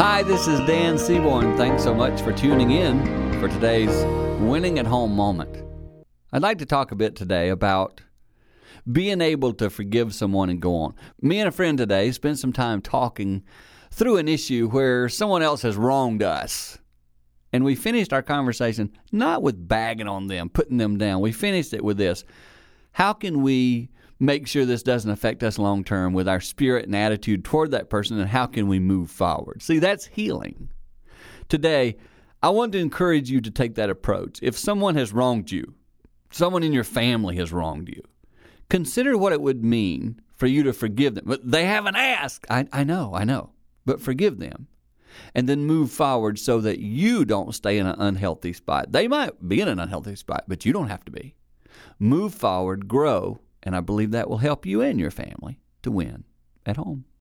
Hi, this is Dan Seaborn. Thanks so much for tuning in for today's winning at home moment. I'd like to talk a bit today about being able to forgive someone and go on. Me and a friend today spent some time talking through an issue where someone else has wronged us. And we finished our conversation not with bagging on them, putting them down. We finished it with this How can we make sure this doesn't affect us long term with our spirit and attitude toward that person, and how can we move forward? See, that's healing. Today, I want to encourage you to take that approach. If someone has wronged you, someone in your family has wronged you, consider what it would mean for you to forgive them. But they haven't asked. I, I know, I know. But forgive them. And then move forward so that you don't stay in an unhealthy spot. They might be in an unhealthy spot, but you don't have to be. Move forward, grow, and I believe that will help you and your family to win at home.